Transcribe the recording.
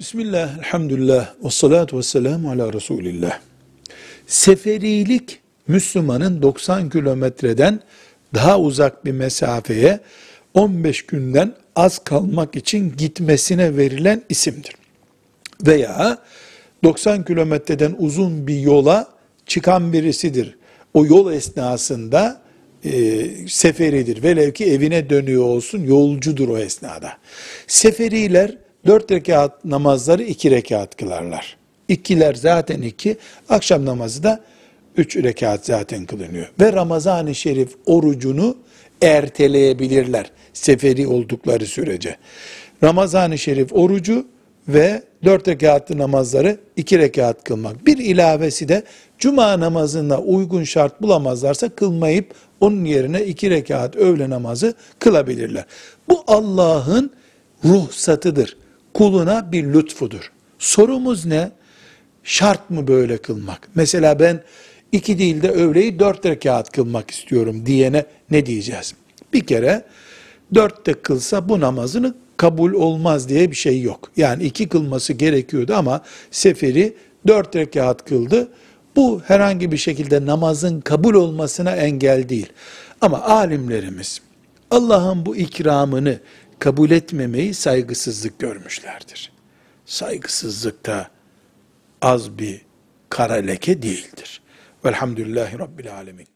Bismillah, elhamdülillah, ve salatu ve selamu ala Resulillah. Seferilik, Müslümanın 90 kilometreden daha uzak bir mesafeye 15 günden az kalmak için gitmesine verilen isimdir. Veya 90 kilometreden uzun bir yola çıkan birisidir. O yol esnasında e, seferidir. Velev ki evine dönüyor olsun, yolcudur o esnada. Seferiler dört rekat namazları iki rekat kılarlar. İkiler zaten iki, akşam namazı da üç rekat zaten kılınıyor. Ve Ramazan-ı Şerif orucunu erteleyebilirler seferi oldukları sürece. Ramazan-ı Şerif orucu ve dört rekatlı namazları iki rekat kılmak. Bir ilavesi de cuma namazına uygun şart bulamazlarsa kılmayıp onun yerine iki rekat öğle namazı kılabilirler. Bu Allah'ın ruhsatıdır. Kuluna bir lütfudur. Sorumuz ne? Şart mı böyle kılmak? Mesela ben iki değil de öğleyi dört rekat kılmak istiyorum diyene ne diyeceğiz? Bir kere dörtte kılsa bu namazını kabul olmaz diye bir şey yok. Yani iki kılması gerekiyordu ama seferi dört rekat kıldı. Bu herhangi bir şekilde namazın kabul olmasına engel değil. Ama alimlerimiz Allah'ın bu ikramını kabul etmemeyi saygısızlık görmüşlerdir. Saygısızlık da az bir kara leke değildir. Velhamdülillahi Rabbil Alemin.